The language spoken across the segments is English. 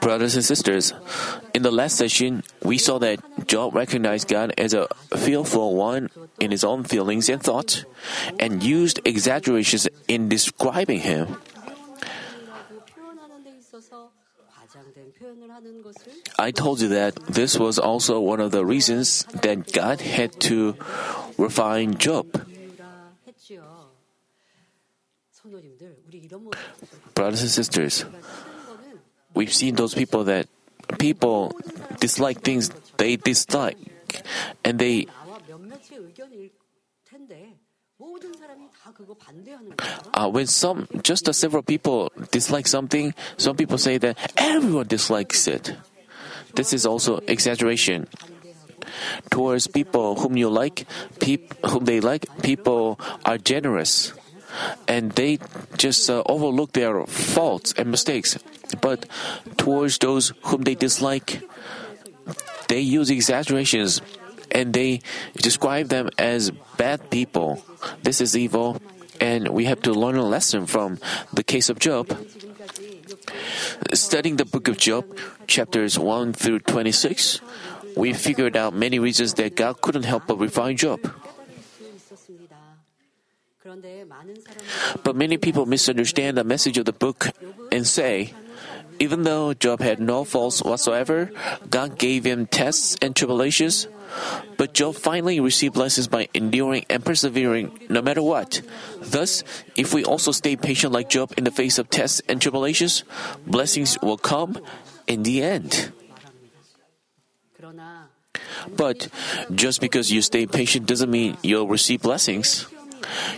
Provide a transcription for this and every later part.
Brothers and sisters, in the last session, we saw that Job recognized God as a fearful one in his own feelings and thoughts, and used exaggerations in describing him. I told you that this was also one of the reasons that God had to refine Job. Brothers and sisters, we've seen those people that people dislike things they dislike and they uh, when some just a several people dislike something some people say that everyone dislikes it. This is also exaggeration. Towards people whom you like peop, whom they like people are generous and they just uh, overlook their faults and mistakes. But towards those whom they dislike, they use exaggerations and they describe them as bad people. This is evil, and we have to learn a lesson from the case of Job. Studying the book of Job, chapters 1 through 26, we figured out many reasons that God couldn't help but refine Job. But many people misunderstand the message of the book and say, even though Job had no faults whatsoever, God gave him tests and tribulations. But Job finally received blessings by enduring and persevering no matter what. Thus, if we also stay patient like Job in the face of tests and tribulations, blessings will come in the end. But just because you stay patient doesn't mean you'll receive blessings.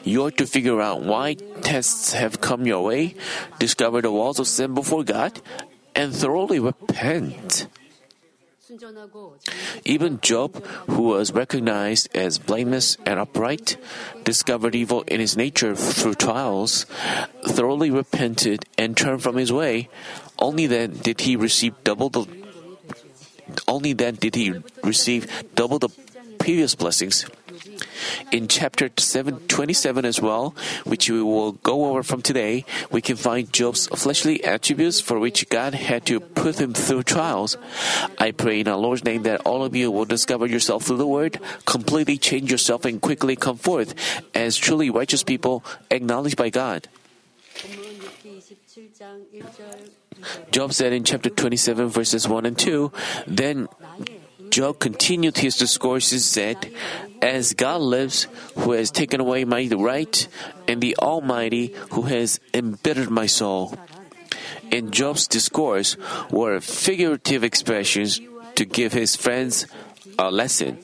You ought to figure out why tests have come your way, discover the walls of sin before God, and thoroughly repent. Even Job, who was recognized as blameless and upright, discovered evil in his nature through trials, thoroughly repented, and turned from his way. Only then did he receive double the only then did he receive double the previous blessings. In chapter 27 as well, which we will go over from today, we can find Job's fleshly attributes for which God had to put him through trials. I pray in our Lord's name that all of you will discover yourself through the Word, completely change yourself, and quickly come forth as truly righteous people acknowledged by God. Job said in chapter 27, verses 1 and 2, Then Job continued his discourse and said, As God lives, who has taken away my right, and the Almighty, who has embittered my soul. In Job's discourse were figurative expressions to give his friends a lesson.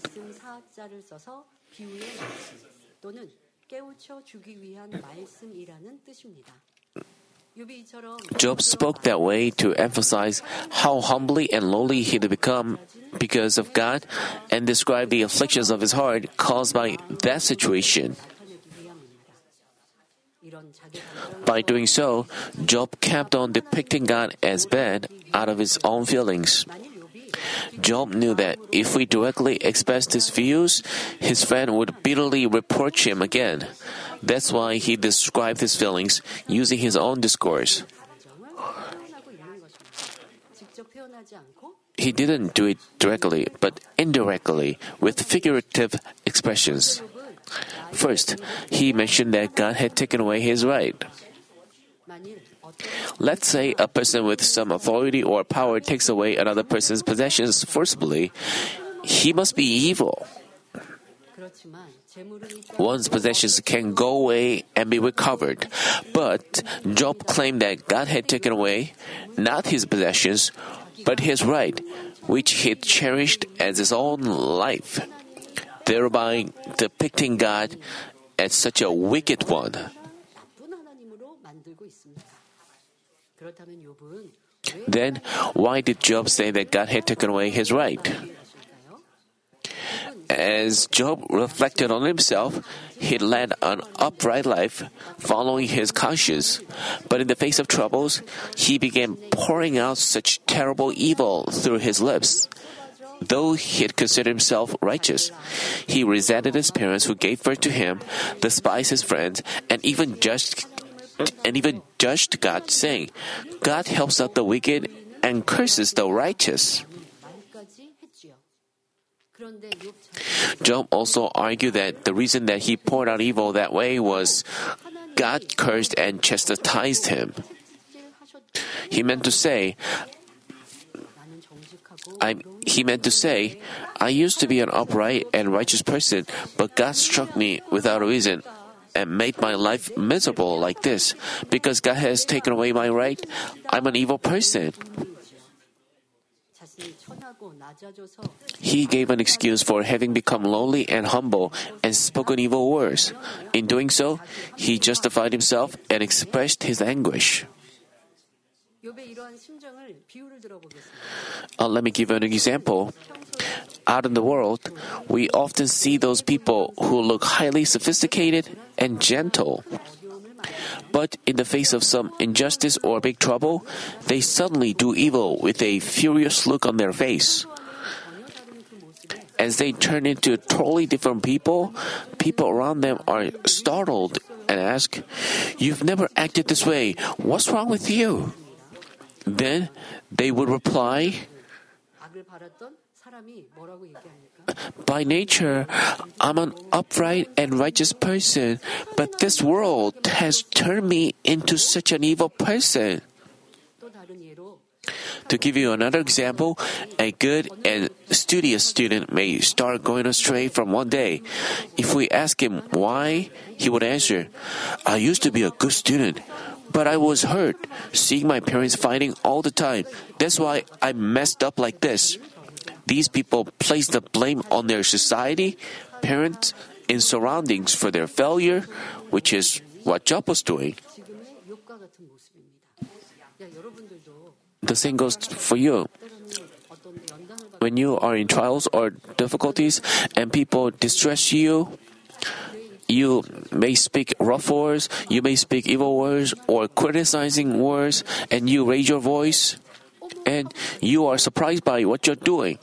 Job spoke that way to emphasize how humbly and lowly he had become because of God and describe the afflictions of his heart caused by that situation. By doing so, Job kept on depicting God as bad out of his own feelings. Job knew that if we directly expressed his views, his friend would bitterly reproach him again. That's why he described his feelings using his own discourse. He didn't do it directly, but indirectly with figurative expressions. First, he mentioned that God had taken away his right. Let's say a person with some authority or power takes away another person's possessions forcibly, he must be evil one's possessions can go away and be recovered. But Job claimed that God had taken away not his possessions, but his right, which he cherished as his own life, thereby depicting God as such a wicked one. Then, why did Job say that God had taken away his right? As Job reflected on himself, he led an upright life, following his conscience. But in the face of troubles, he began pouring out such terrible evil through his lips. Though he had considered himself righteous, he resented his parents who gave birth to him, despised his friends, and even judged and even judged God, saying, God helps out the wicked and curses the righteous. Job also argued that the reason that he poured out evil that way was God cursed and chastised him. He meant to say, I, he meant to say, I used to be an upright and righteous person, but God struck me without a reason and made my life miserable like this. Because God has taken away my right, I'm an evil person. He gave an excuse for having become lowly and humble and spoken evil words. In doing so, he justified himself and expressed his anguish. Uh, let me give an example. Out in the world, we often see those people who look highly sophisticated and gentle. But in the face of some injustice or big trouble, they suddenly do evil with a furious look on their face. As they turn into totally different people, people around them are startled and ask, You've never acted this way. What's wrong with you? Then they would reply, by nature, I'm an upright and righteous person, but this world has turned me into such an evil person. To give you another example, a good and studious student may start going astray from one day. If we ask him why, he would answer, I used to be a good student, but I was hurt, seeing my parents fighting all the time. That's why I messed up like this. These people place the blame on their society, parents, and surroundings for their failure, which is what Job was doing. The same goes for you. When you are in trials or difficulties and people distress you, you may speak rough words, you may speak evil words or criticizing words, and you raise your voice and you are surprised by what you're doing.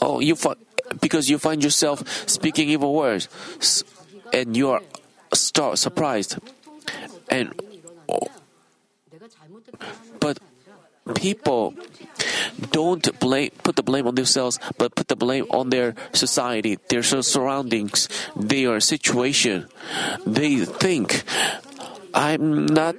Oh, you fi- because you find yourself speaking evil words, and you are start surprised. And oh, but people don't blame put the blame on themselves but put the blame on their society their surroundings their situation they think i'm not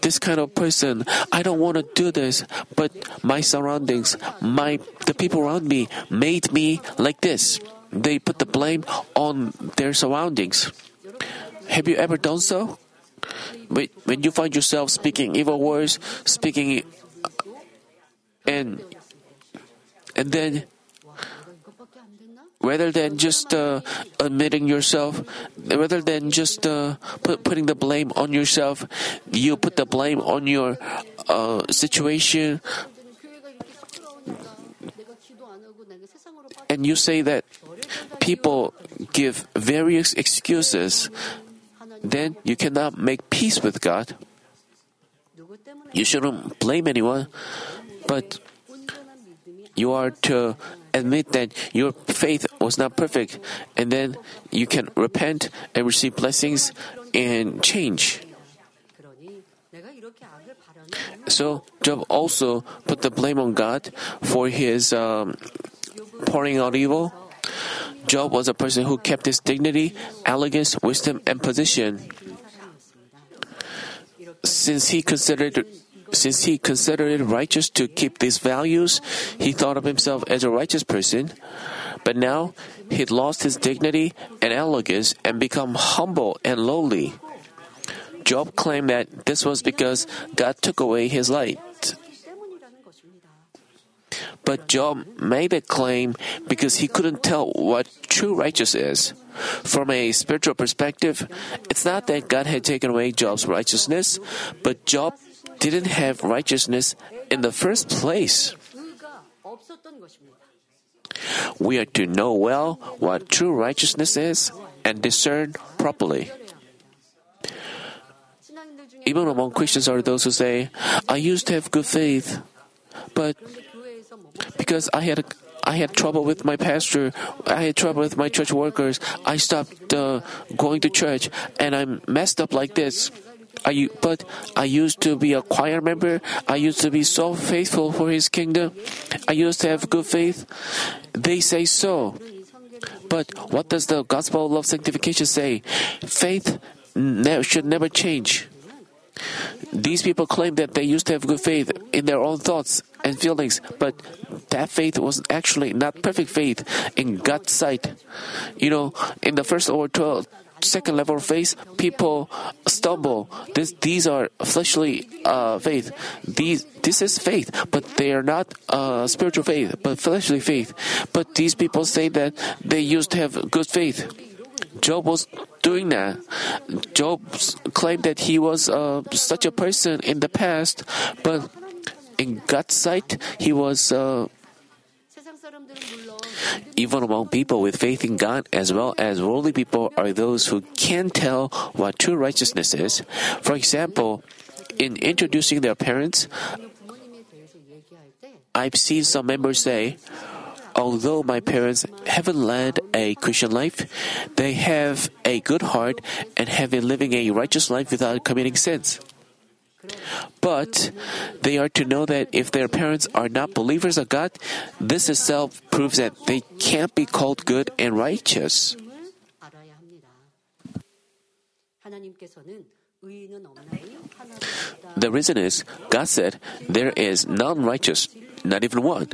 this kind of person. I don't want to do this, but my surroundings, my the people around me made me like this. They put the blame on their surroundings. Have you ever done so? When you find yourself speaking evil words, speaking uh, and and then rather than just uh, admitting yourself, rather than just uh, put, putting the blame on yourself, you put the blame on your uh, situation. And you say that people give various excuses, then you cannot make peace with God. You shouldn't blame anyone, but you are to admit that your faith was not perfect, and then you can repent and receive blessings and change. So Job also put the blame on God for his um, pouring out evil. Job was a person who kept his dignity, elegance, wisdom, and position. Since he considered since he considered it righteous to keep these values, he thought of himself as a righteous person. But now he'd lost his dignity and elegance and become humble and lowly. Job claimed that this was because God took away his light. But Job made that claim because he couldn't tell what true righteousness, is. From a spiritual perspective, it's not that God had taken away Job's righteousness, but Job didn't have righteousness in the first place. We are to know well what true righteousness is and discern properly. Even among Christians are those who say, I used to have good faith, but because I had I had trouble with my pastor, I had trouble with my church workers, I stopped uh, going to church, and I'm messed up like this. I, but I used to be a choir member. I used to be so faithful for His kingdom. I used to have good faith. They say so. But what does the gospel of sanctification say? Faith ne- should never change. These people claim that they used to have good faith in their own thoughts and feelings, but that faith was actually not perfect faith in God's sight. You know, in the first or twelve, second level of faith, people stumble. This, these are fleshly uh, faith. These, this is faith, but they are not uh, spiritual faith, but fleshly faith. But these people say that they used to have good faith. Job was doing that. Job claimed that he was uh, such a person in the past, but in God's sight, he was even among people with faith in God as well as worldly people are those who can tell what true righteousness is. For example, in introducing their parents, I've seen some members say, although my parents haven't led a Christian life, they have a good heart and have been living a righteous life without committing sins. But they are to know that if their parents are not believers of God, this itself proves that they can't be called good and righteous. The reason is, God said, there is none righteous, not even one,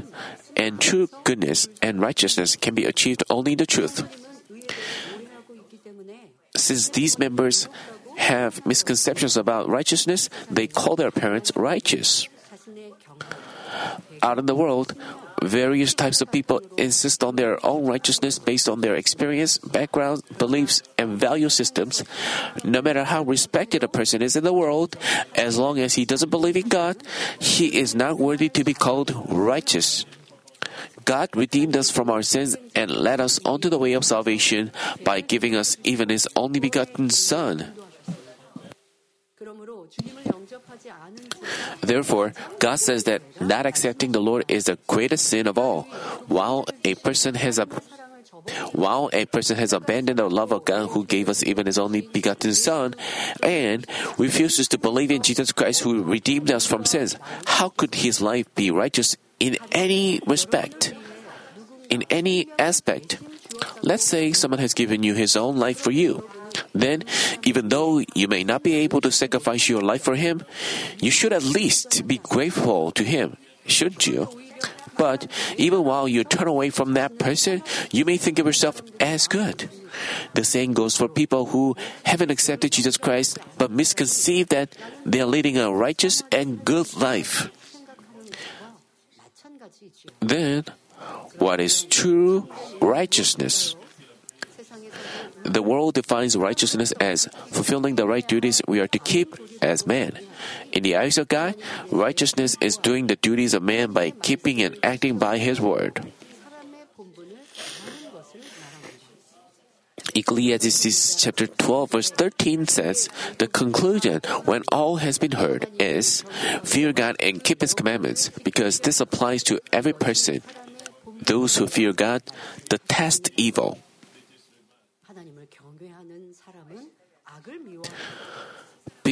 and true goodness and righteousness can be achieved only in the truth. Since these members have misconceptions about righteousness, they call their parents righteous. Out in the world, various types of people insist on their own righteousness based on their experience, background, beliefs, and value systems. No matter how respected a person is in the world, as long as he doesn't believe in God, he is not worthy to be called righteous. God redeemed us from our sins and led us onto the way of salvation by giving us even His only begotten Son. Therefore, God says that not accepting the Lord is the greatest sin of all. While a person has a while a person has abandoned the love of God who gave us even his only begotten Son and refuses to believe in Jesus Christ who redeemed us from sins, how could his life be righteous in any respect? In any aspect? Let's say someone has given you his own life for you. Then, even though you may not be able to sacrifice your life for Him, you should at least be grateful to Him, shouldn't you? But even while you turn away from that person, you may think of yourself as good. The same goes for people who haven't accepted Jesus Christ but misconceive that they are leading a righteous and good life. Then, what is true righteousness? The world defines righteousness as fulfilling the right duties we are to keep as man. In the eyes of God, righteousness is doing the duties of man by keeping and acting by His word. Ecclesiastes chapter 12 verse 13 says, The conclusion when all has been heard is, Fear God and keep His commandments, because this applies to every person. Those who fear God detest evil.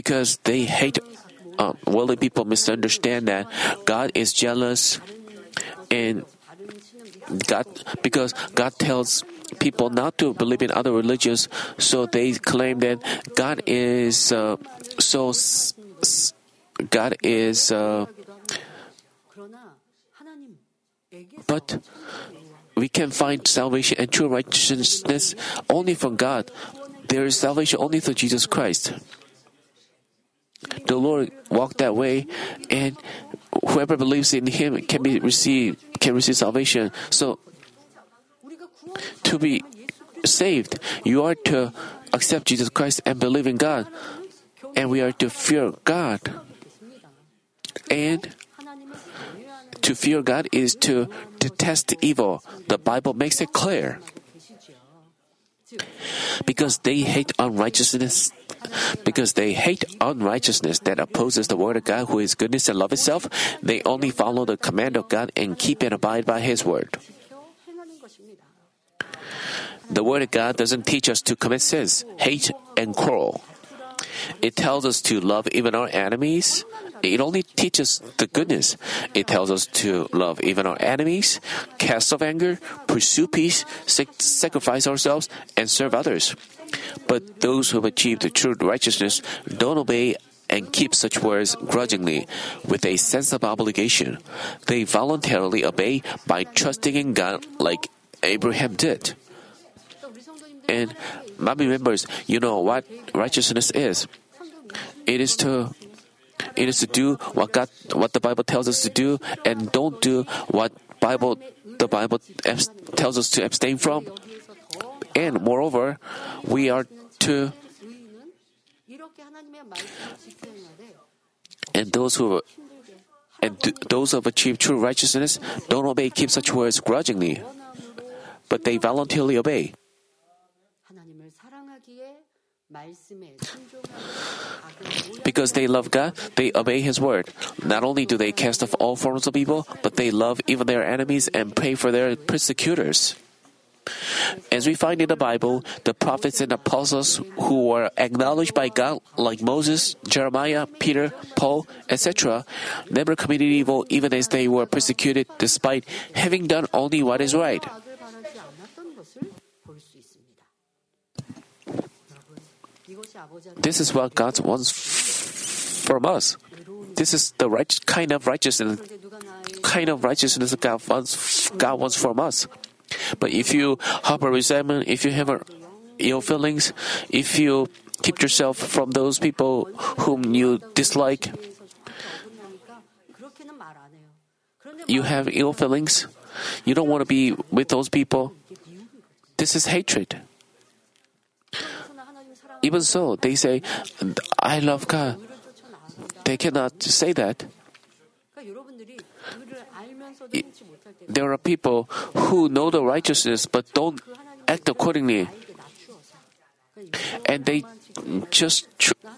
because they hate um, worldly people misunderstand that God is jealous and God because God tells people not to believe in other religions, so they claim that God is uh, so s- s- God is. Uh, but we can find salvation and true righteousness only from God. There is salvation only through Jesus Christ the Lord walked that way, and whoever believes in Him can be received can receive salvation. So, to be saved, you are to accept Jesus Christ and believe in God, and we are to fear God. And to fear God is to detest evil. The Bible makes it clear. Because they hate unrighteousness, because they hate unrighteousness that opposes the word of God who is goodness and love itself, they only follow the command of God and keep and abide by his word. The word of God doesn't teach us to commit sins, hate, and quarrel. It tells us to love even our enemies it only teaches the goodness. It tells us to love even our enemies, cast off anger, pursue peace, sac- sacrifice ourselves, and serve others. But those who have achieved the true righteousness don't obey and keep such words grudgingly, with a sense of obligation. They voluntarily obey by trusting in God like Abraham did. And Manmin members, you know what righteousness is. It is to it is to do what God, what the Bible tells us to do, and don't do what Bible, the Bible tells us to abstain from. And moreover, we are to. And those who and those who have achieved true righteousness don't obey keep such words grudgingly, but they voluntarily obey. Because they love God, they obey His word. Not only do they cast off all forms of evil, but they love even their enemies and pray for their persecutors. As we find in the Bible, the prophets and apostles who were acknowledged by God, like Moses, Jeremiah, Peter, Paul, etc., never committed evil even as they were persecuted, despite having done only what is right. This is what God wants from us. This is the right kind of righteousness, kind of righteousness God wants. God wants from us. But if you harbor resentment, if you have ill feelings, if you keep yourself from those people whom you dislike, you have ill feelings. You don't want to be with those people. This is hatred. Even so, they say, I love God. They cannot say that. There are people who know the righteousness but don't act accordingly. And they just,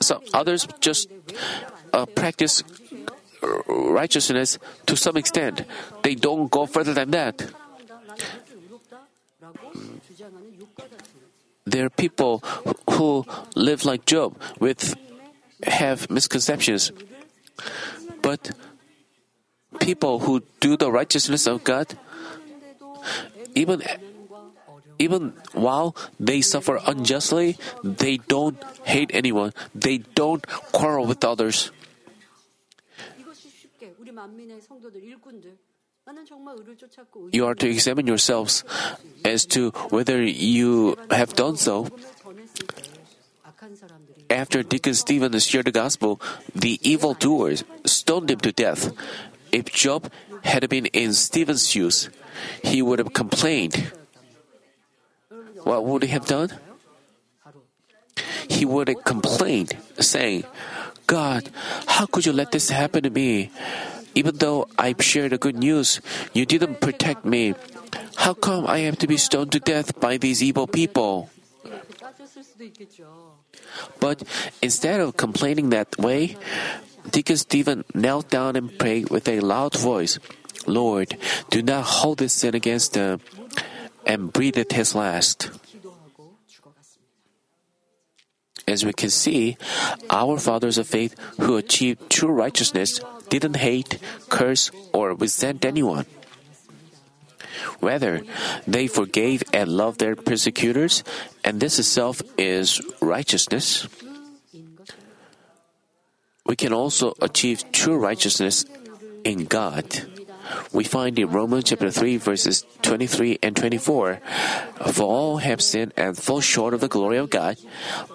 some others just uh, practice righteousness to some extent. They don't go further than that. There are people who live like Job with have misconceptions, but people who do the righteousness of God, even even while they suffer unjustly, they don't hate anyone. They don't quarrel with others. You are to examine yourselves as to whether you have done so. After Deacon Stephen shared the gospel, the evildoers stoned him to death. If Job had been in Stephen's shoes, he would have complained. What would he have done? He would have complained, saying, God, how could you let this happen to me? Even though I shared the good news, you didn't protect me. How come I have to be stoned to death by these evil people? But instead of complaining that way, Deacon Stephen knelt down and prayed with a loud voice Lord, do not hold this sin against them, and breathed his last. As we can see, our fathers of faith who achieved true righteousness didn't hate, curse, or resent anyone. Rather, they forgave and loved their persecutors, and this itself is righteousness. We can also achieve true righteousness in God. We find in Romans chapter 3 verses 23 and 24, For all have sinned and fall short of the glory of God,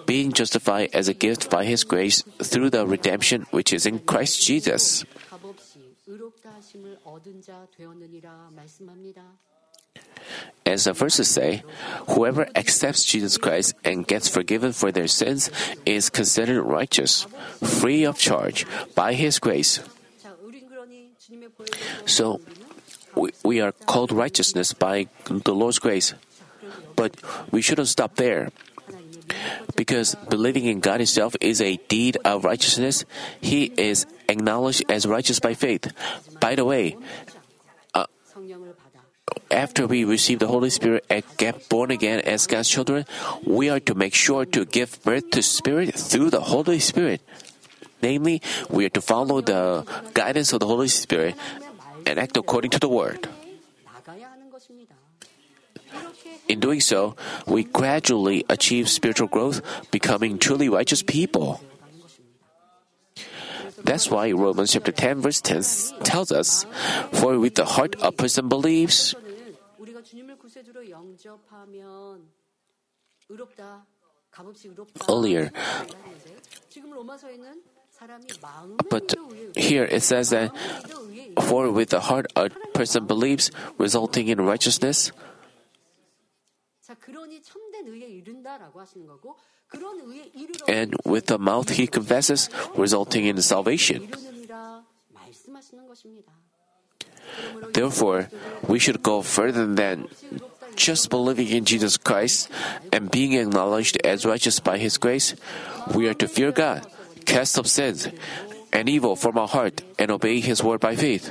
being justified as a gift by His grace through the redemption which is in Christ Jesus. As the verses say, whoever accepts Jesus Christ and gets forgiven for their sins is considered righteous, free of charge, by His grace. So we, we are called righteousness by the Lord's grace. But we shouldn't stop there. Because believing in God Himself is a deed of righteousness, He is acknowledged as righteous by faith. By the way, uh, after we receive the Holy Spirit and get born again as God's children, we are to make sure to give birth to Spirit through the Holy Spirit. Namely, we are to follow the guidance of the Holy Spirit and act according to the Word. In doing so, we gradually achieve spiritual growth, becoming truly righteous people. That's why Romans chapter 10 verse 10 tells us, For with the heart a person believes. Earlier, but here it says that, for with the heart a person believes, resulting in righteousness. And with the mouth he confesses, resulting in salvation. Therefore, we should go further than just believing in Jesus Christ and being acknowledged as righteous by His grace. We are to fear God cast off sins and evil from our heart and obey His word by faith.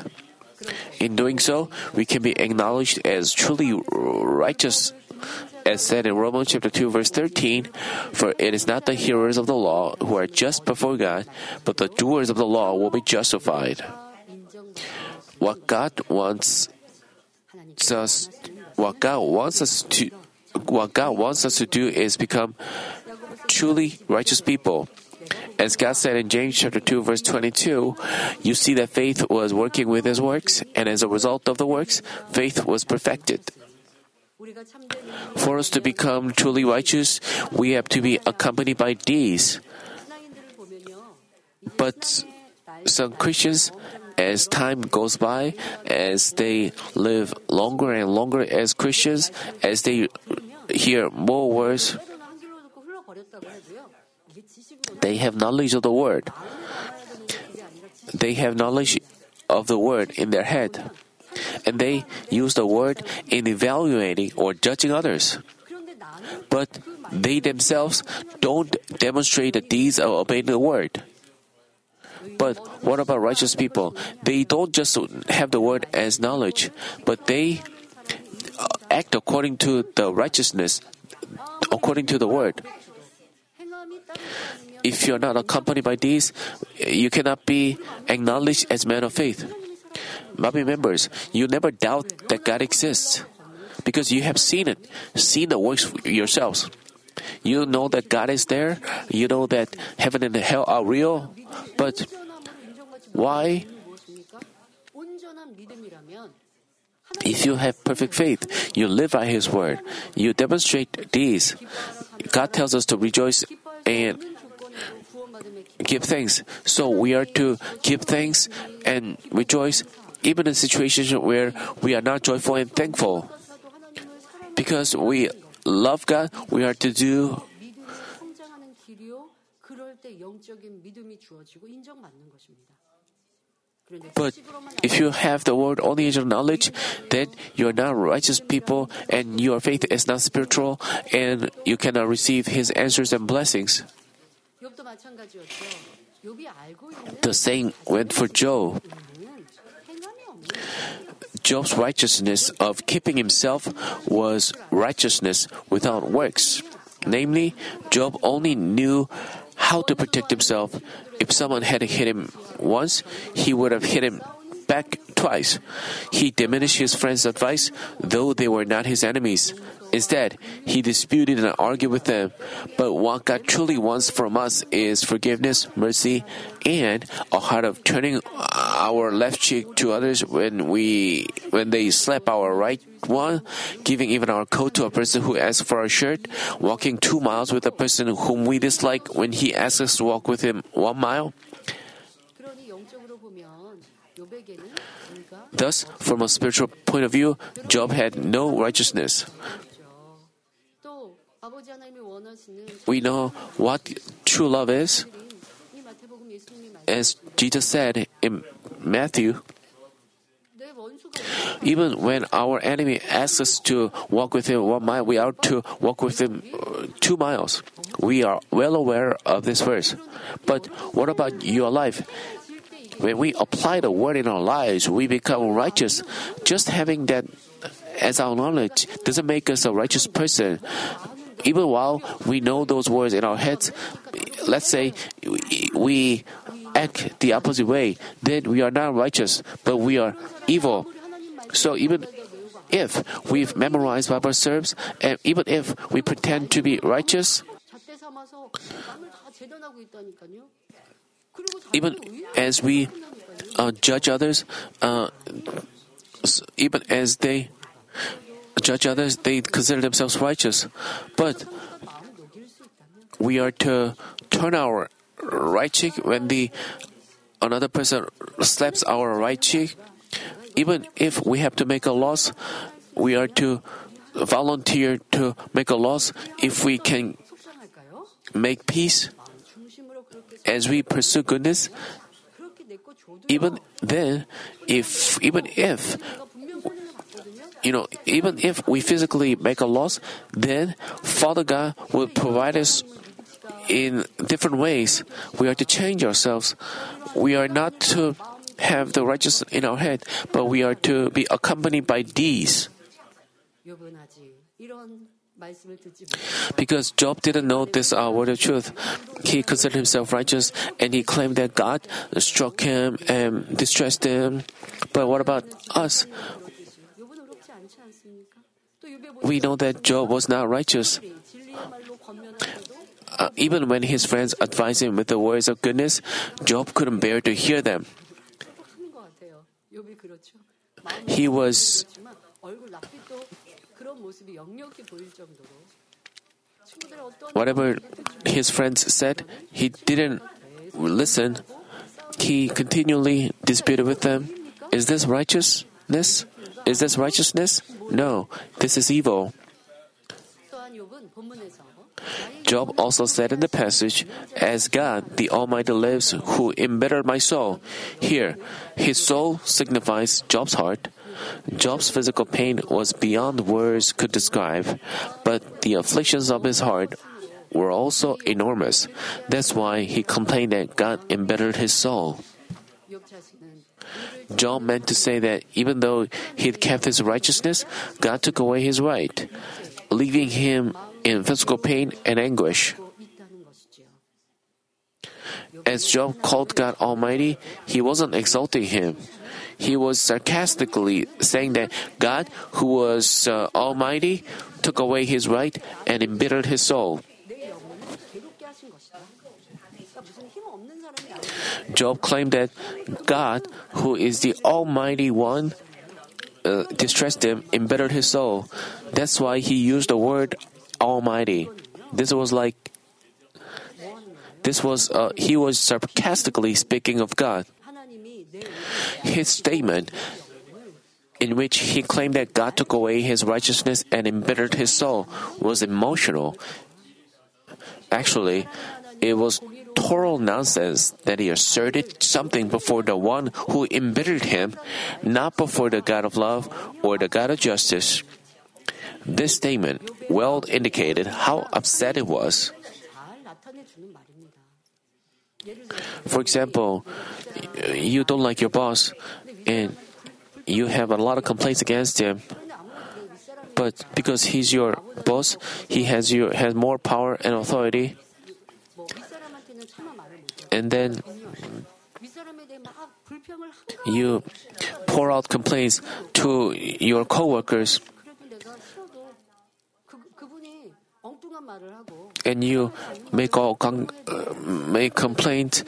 In doing so, we can be acknowledged as truly righteous, as said in Romans chapter 2, verse 13 For it is not the hearers of the law who are just before God, but the doers of the law will be justified. What God wants us, what God wants us to, what God wants us to do is become truly righteous people as God said in James chapter 2 verse 22, you see that faith was working with his works, and as a result of the works, faith was perfected. For us to become truly righteous, we have to be accompanied by deeds. But some Christians, as time goes by, as they live longer and longer as Christians, as they hear more words they have knowledge of the word. They have knowledge of the word in their head. And they use the word in evaluating or judging others. But they themselves don't demonstrate the deeds of obeying the word. But what about righteous people? They don't just have the word as knowledge, but they uh, act according to the righteousness, according to the word. If you are not accompanied by these, you cannot be acknowledged as man of faith. But members, you never doubt that God exists because you have seen it, seen the works yourselves. You know that God is there, you know that heaven and hell are real, but why? If you have perfect faith, you live by His word, you demonstrate these. God tells us to rejoice and 모든 조건으로 구원받음에 기뻐 give thanks. So we are to give thanks and rejoice even in situations where we are not joyful and thankful. 사도 하나님을 사랑하는 Because we love God, we are to do 믿음이 성장하는 길이요. 그럴 때 영적인 믿음이 주어지고 인정받는 것입니다. but if you have the word only as your knowledge, then you are not righteous people and your faith is not spiritual and you cannot receive his answers and blessings. The same went for Job. Job's righteousness of keeping himself was righteousness without works. Namely, Job only knew how to protect himself. If someone had hit him once, he would have hit him back twice. He diminished his friends' advice, though they were not his enemies. Instead, he disputed and argued with them. But what God truly wants from us is forgiveness, mercy, and a heart of turning our left cheek to others when we when they slap our right one, giving even our coat to a person who asks for a shirt, walking two miles with a person whom we dislike when he asks us to walk with him one mile. Thus, from a spiritual point of view, Job had no righteousness. We know what true love is. As Jesus said in Matthew, even when our enemy asks us to walk with him one mile, we are to walk with him uh, two miles. We are well aware of this verse. But what about your life? When we apply the word in our lives, we become righteous. Just having that as our knowledge doesn't make us a righteous person even while we know those words in our heads, let's say we act the opposite way, then we are not righteous, but we are evil. So even if we've memorized Bible verbs, and even if we pretend to be righteous, even as we uh, judge others, uh, even as they judge others, they consider themselves righteous. But we are to turn our right cheek when the another person slaps our right cheek. Even if we have to make a loss, we are to volunteer to make a loss if we can make peace as we pursue goodness even then if even if you know, even if we physically make a loss, then Father God will provide us in different ways. We are to change ourselves. We are not to have the righteous in our head, but we are to be accompanied by these. Because Job didn't know this uh, word of truth, he considered himself righteous and he claimed that God struck him and distressed him. But what about us? we know that Job was not righteous. Uh, even when his friends advised him with the words of goodness, Job couldn't bear to hear them. He was. Whatever his friends said, he didn't listen. He continually disputed with them. Is this righteousness? Is this righteousness? No, this is evil. Job also said in the passage, As God, the Almighty lives, who embittered my soul. Here, his soul signifies Job's heart. Job's physical pain was beyond words could describe, but the afflictions of his heart were also enormous. That's why he complained that God embittered his soul. Job meant to say that even though he had kept his righteousness, God took away his right, leaving him in physical pain and anguish. As Job called God Almighty, he wasn't exalting him. He was sarcastically saying that God, who was uh, Almighty, took away his right and embittered his soul. Job claimed that God, who is the Almighty One, uh, distressed him, embittered his soul. That's why he used the word Almighty. This was like, this was, uh, he was sarcastically speaking of God. His statement, in which he claimed that God took away his righteousness and embittered his soul, was emotional. Actually, it was doctoral nonsense that he asserted something before the one who embittered him, not before the God of love or the God of justice. This statement well indicated how upset it was. For example, you don't like your boss and you have a lot of complaints against him. But because he's your boss, he has your has more power and authority and then you pour out complaints to your coworkers. And you make all con- uh, make complaint.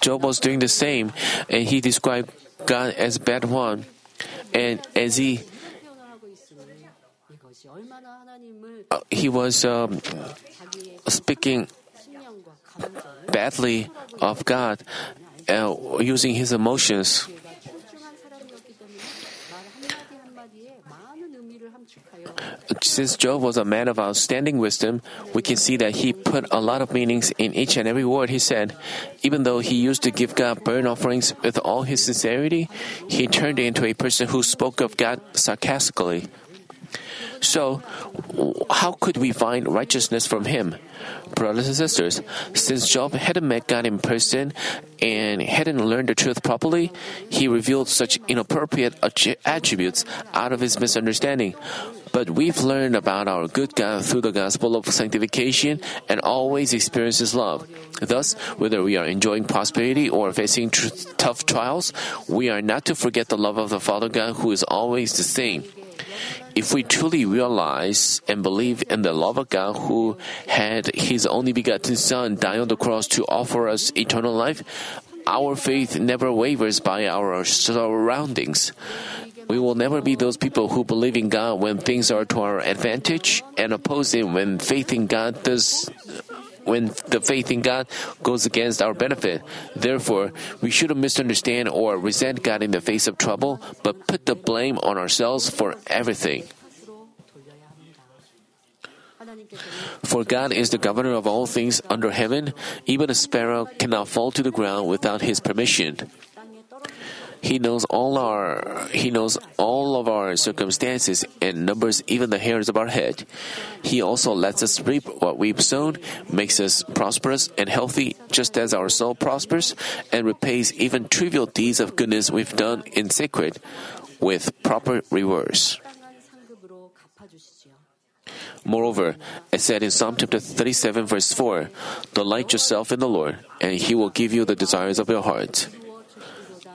Job was doing the same, and he described God as bad one. And as he uh, he was um, speaking badly of God, uh, using his emotions. Since Job was a man of outstanding wisdom, we can see that he put a lot of meanings in each and every word he said. Even though he used to give God burnt offerings with all his sincerity, he turned into a person who spoke of God sarcastically. So, how could we find righteousness from him? Brothers and sisters, since Job hadn't met God in person and hadn't learned the truth properly, he revealed such inappropriate attributes out of his misunderstanding. But we've learned about our good God through the gospel of sanctification and always experience His love. Thus, whether we are enjoying prosperity or facing tr- tough trials, we are not to forget the love of the Father God who is always the same. If we truly realize and believe in the love of God who had His only begotten Son die on the cross to offer us eternal life, our faith never wavers by our surroundings. We will never be those people who believe in God when things are to our advantage and oppose Him when faith in God does when the faith in God goes against our benefit. Therefore, we shouldn't misunderstand or resent God in the face of trouble, but put the blame on ourselves for everything. For God is the governor of all things under heaven. Even a sparrow cannot fall to the ground without his permission. He knows all our He knows all of our circumstances and numbers even the hairs of our head. He also lets us reap what we've sown, makes us prosperous and healthy just as our soul prospers, and repays even trivial deeds of goodness we've done in secret with proper rewards. Moreover, it said in Psalm chapter 37 verse 4, Delight yourself in the Lord, and He will give you the desires of your heart.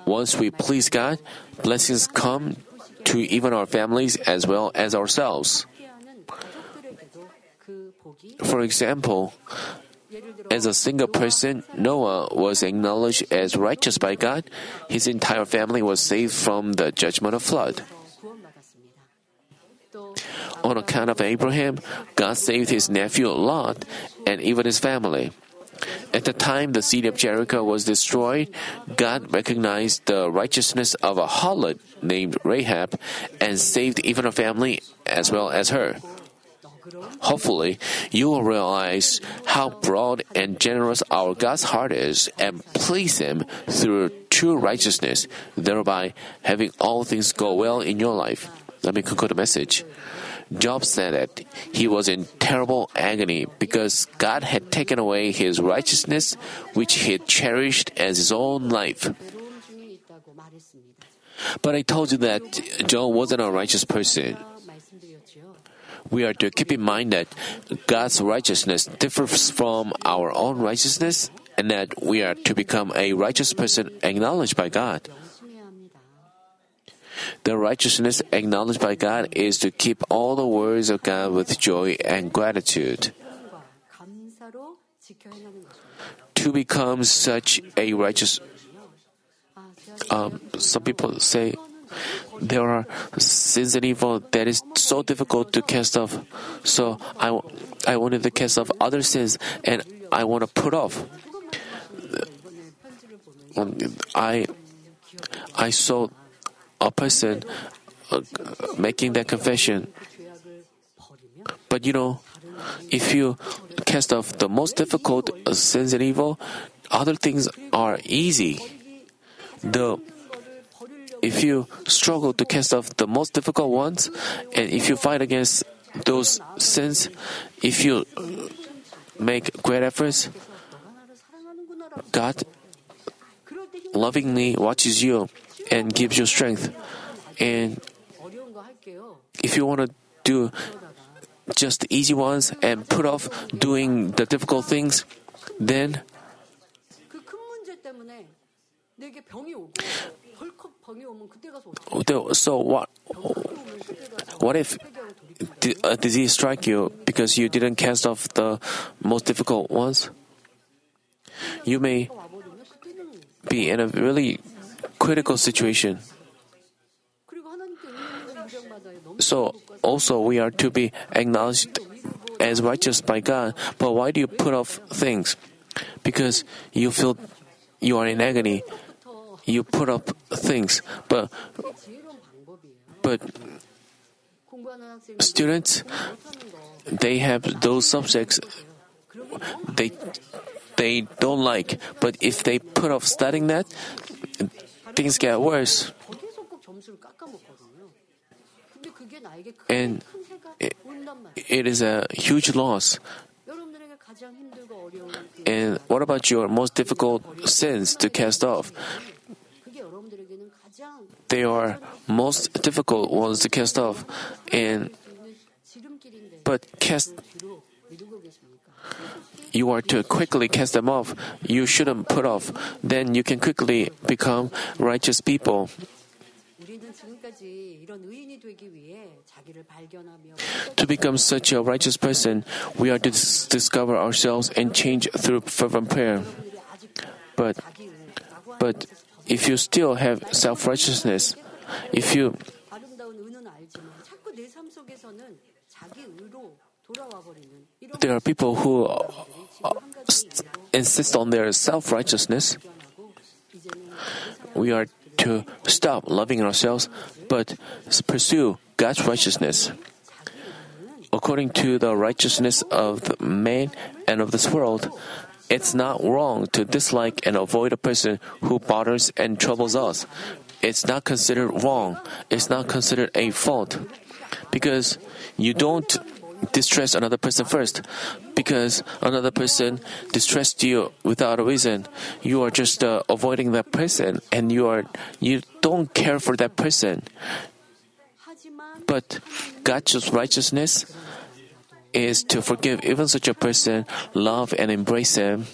Once we please God, blessings come to even our families as well as ourselves. For example, as a single person, Noah was acknowledged as righteous by God. His entire family was saved from the judgment of flood. On account of Abraham, God saved his nephew Lot and even his family. At the time the city of Jericho was destroyed, God recognized the righteousness of a harlot named Rahab and saved even her family as well as her. Hopefully, you will realize how broad and generous our God's heart is and please Him through true righteousness, thereby having all things go well in your life. Let me conclude the message. Job said that he was in terrible agony because God had taken away his righteousness, which he cherished as his own life. But I told you that Job wasn't a righteous person. We are to keep in mind that God's righteousness differs from our own righteousness and that we are to become a righteous person acknowledged by God. The righteousness acknowledged by God is to keep all the words of God with joy and gratitude. To become such a righteous, um, some people say there are sins and evil that is so difficult to cast off. So I, I wanted to cast off other sins and I want to put off. Um, I, I saw a person uh, making that confession. But you know, if you cast off the most difficult uh, sins and evil, other things are easy. The if you struggle to cast off the most difficult ones, and if you fight against those sins, if you make great efforts, God lovingly watches you and gives you strength. And if you want to do just the easy ones and put off doing the difficult things, then so what? What if a disease strike you because you didn't cast off the most difficult ones? You may be in a really critical situation. So also we are to be acknowledged as righteous by God. But why do you put off things? Because you feel you are in agony. You put up things, but but students they have those subjects they they don't like. But if they put off studying that, things get worse. And it, it is a huge loss. And what about your most difficult sins to cast off? They are most difficult ones to cast off, and but cast you are to quickly cast them off. You shouldn't put off. Then you can quickly become righteous people. To become such a righteous person, we are to dis- discover ourselves and change through fervent prayer. But, but if you still have self righteousness, if you there are people who uh, insist on their self righteousness. We are to stop loving ourselves, but pursue God's righteousness. According to the righteousness of the man and of this world, it's not wrong to dislike and avoid a person who bothers and troubles us. It's not considered wrong. It's not considered a fault. Because you don't distress another person first, because another person distressed you without a reason. You are just uh, avoiding that person, and you are you don't care for that person. But God's righteousness is to forgive even such a person, love and embrace him.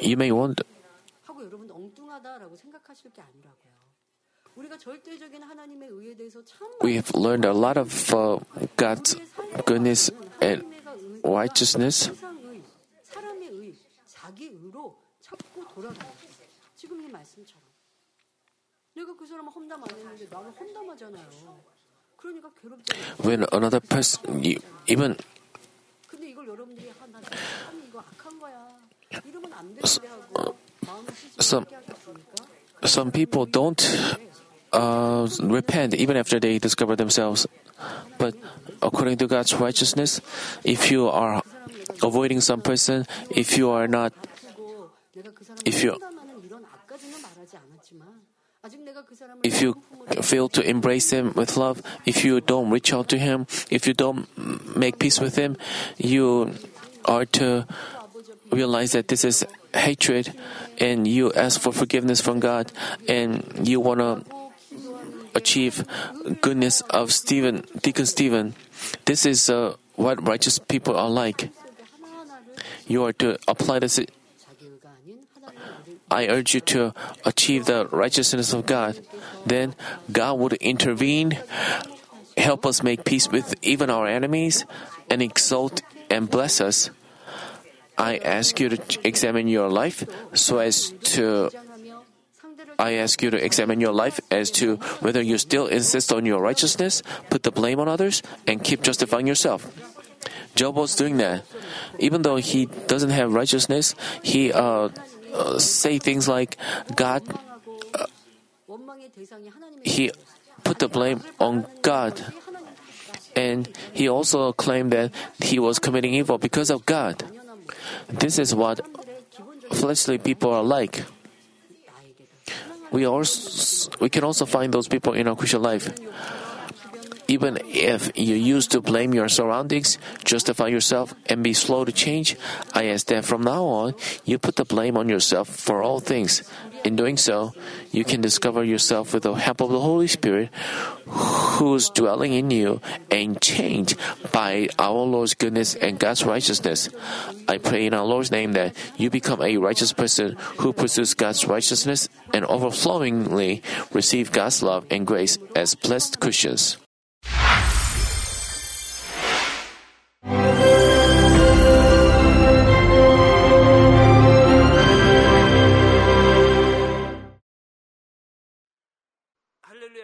You may wonder. We've learned a lot of uh, God's goodness and righteousness. When another person, even some, some people don't uh, repent even after they discover themselves. But according to God's righteousness, if you are avoiding some person, if you are not, if you if you fail to embrace him with love, if you don't reach out to him, if you don't make peace with him, you are to realize that this is hatred and you ask for forgiveness from God and you want to achieve goodness of Stephen, Deacon Stephen. This is uh, what righteous people are like. You are to apply this. I urge you to achieve the righteousness of God. Then God would intervene, help us make peace with even our enemies, and exalt and bless us. I ask you to examine your life so as to I ask you to examine your life as to whether you still insist on your righteousness, put the blame on others, and keep justifying yourself. Job was doing that. Even though he doesn't have righteousness, he uh, uh, say things like God. Uh, he put the blame on God, and he also claimed that he was committing evil because of God. This is what fleshly people are like we also we can also find those people in our Christian life. Even if you used to blame your surroundings, justify yourself, and be slow to change, I ask that from now on you put the blame on yourself for all things. In doing so, you can discover yourself with the help of the Holy Spirit, who's dwelling in you, and change by our Lord's goodness and God's righteousness. I pray in our Lord's name that you become a righteous person who pursues God's righteousness and overflowingly receive God's love and grace as blessed Christians.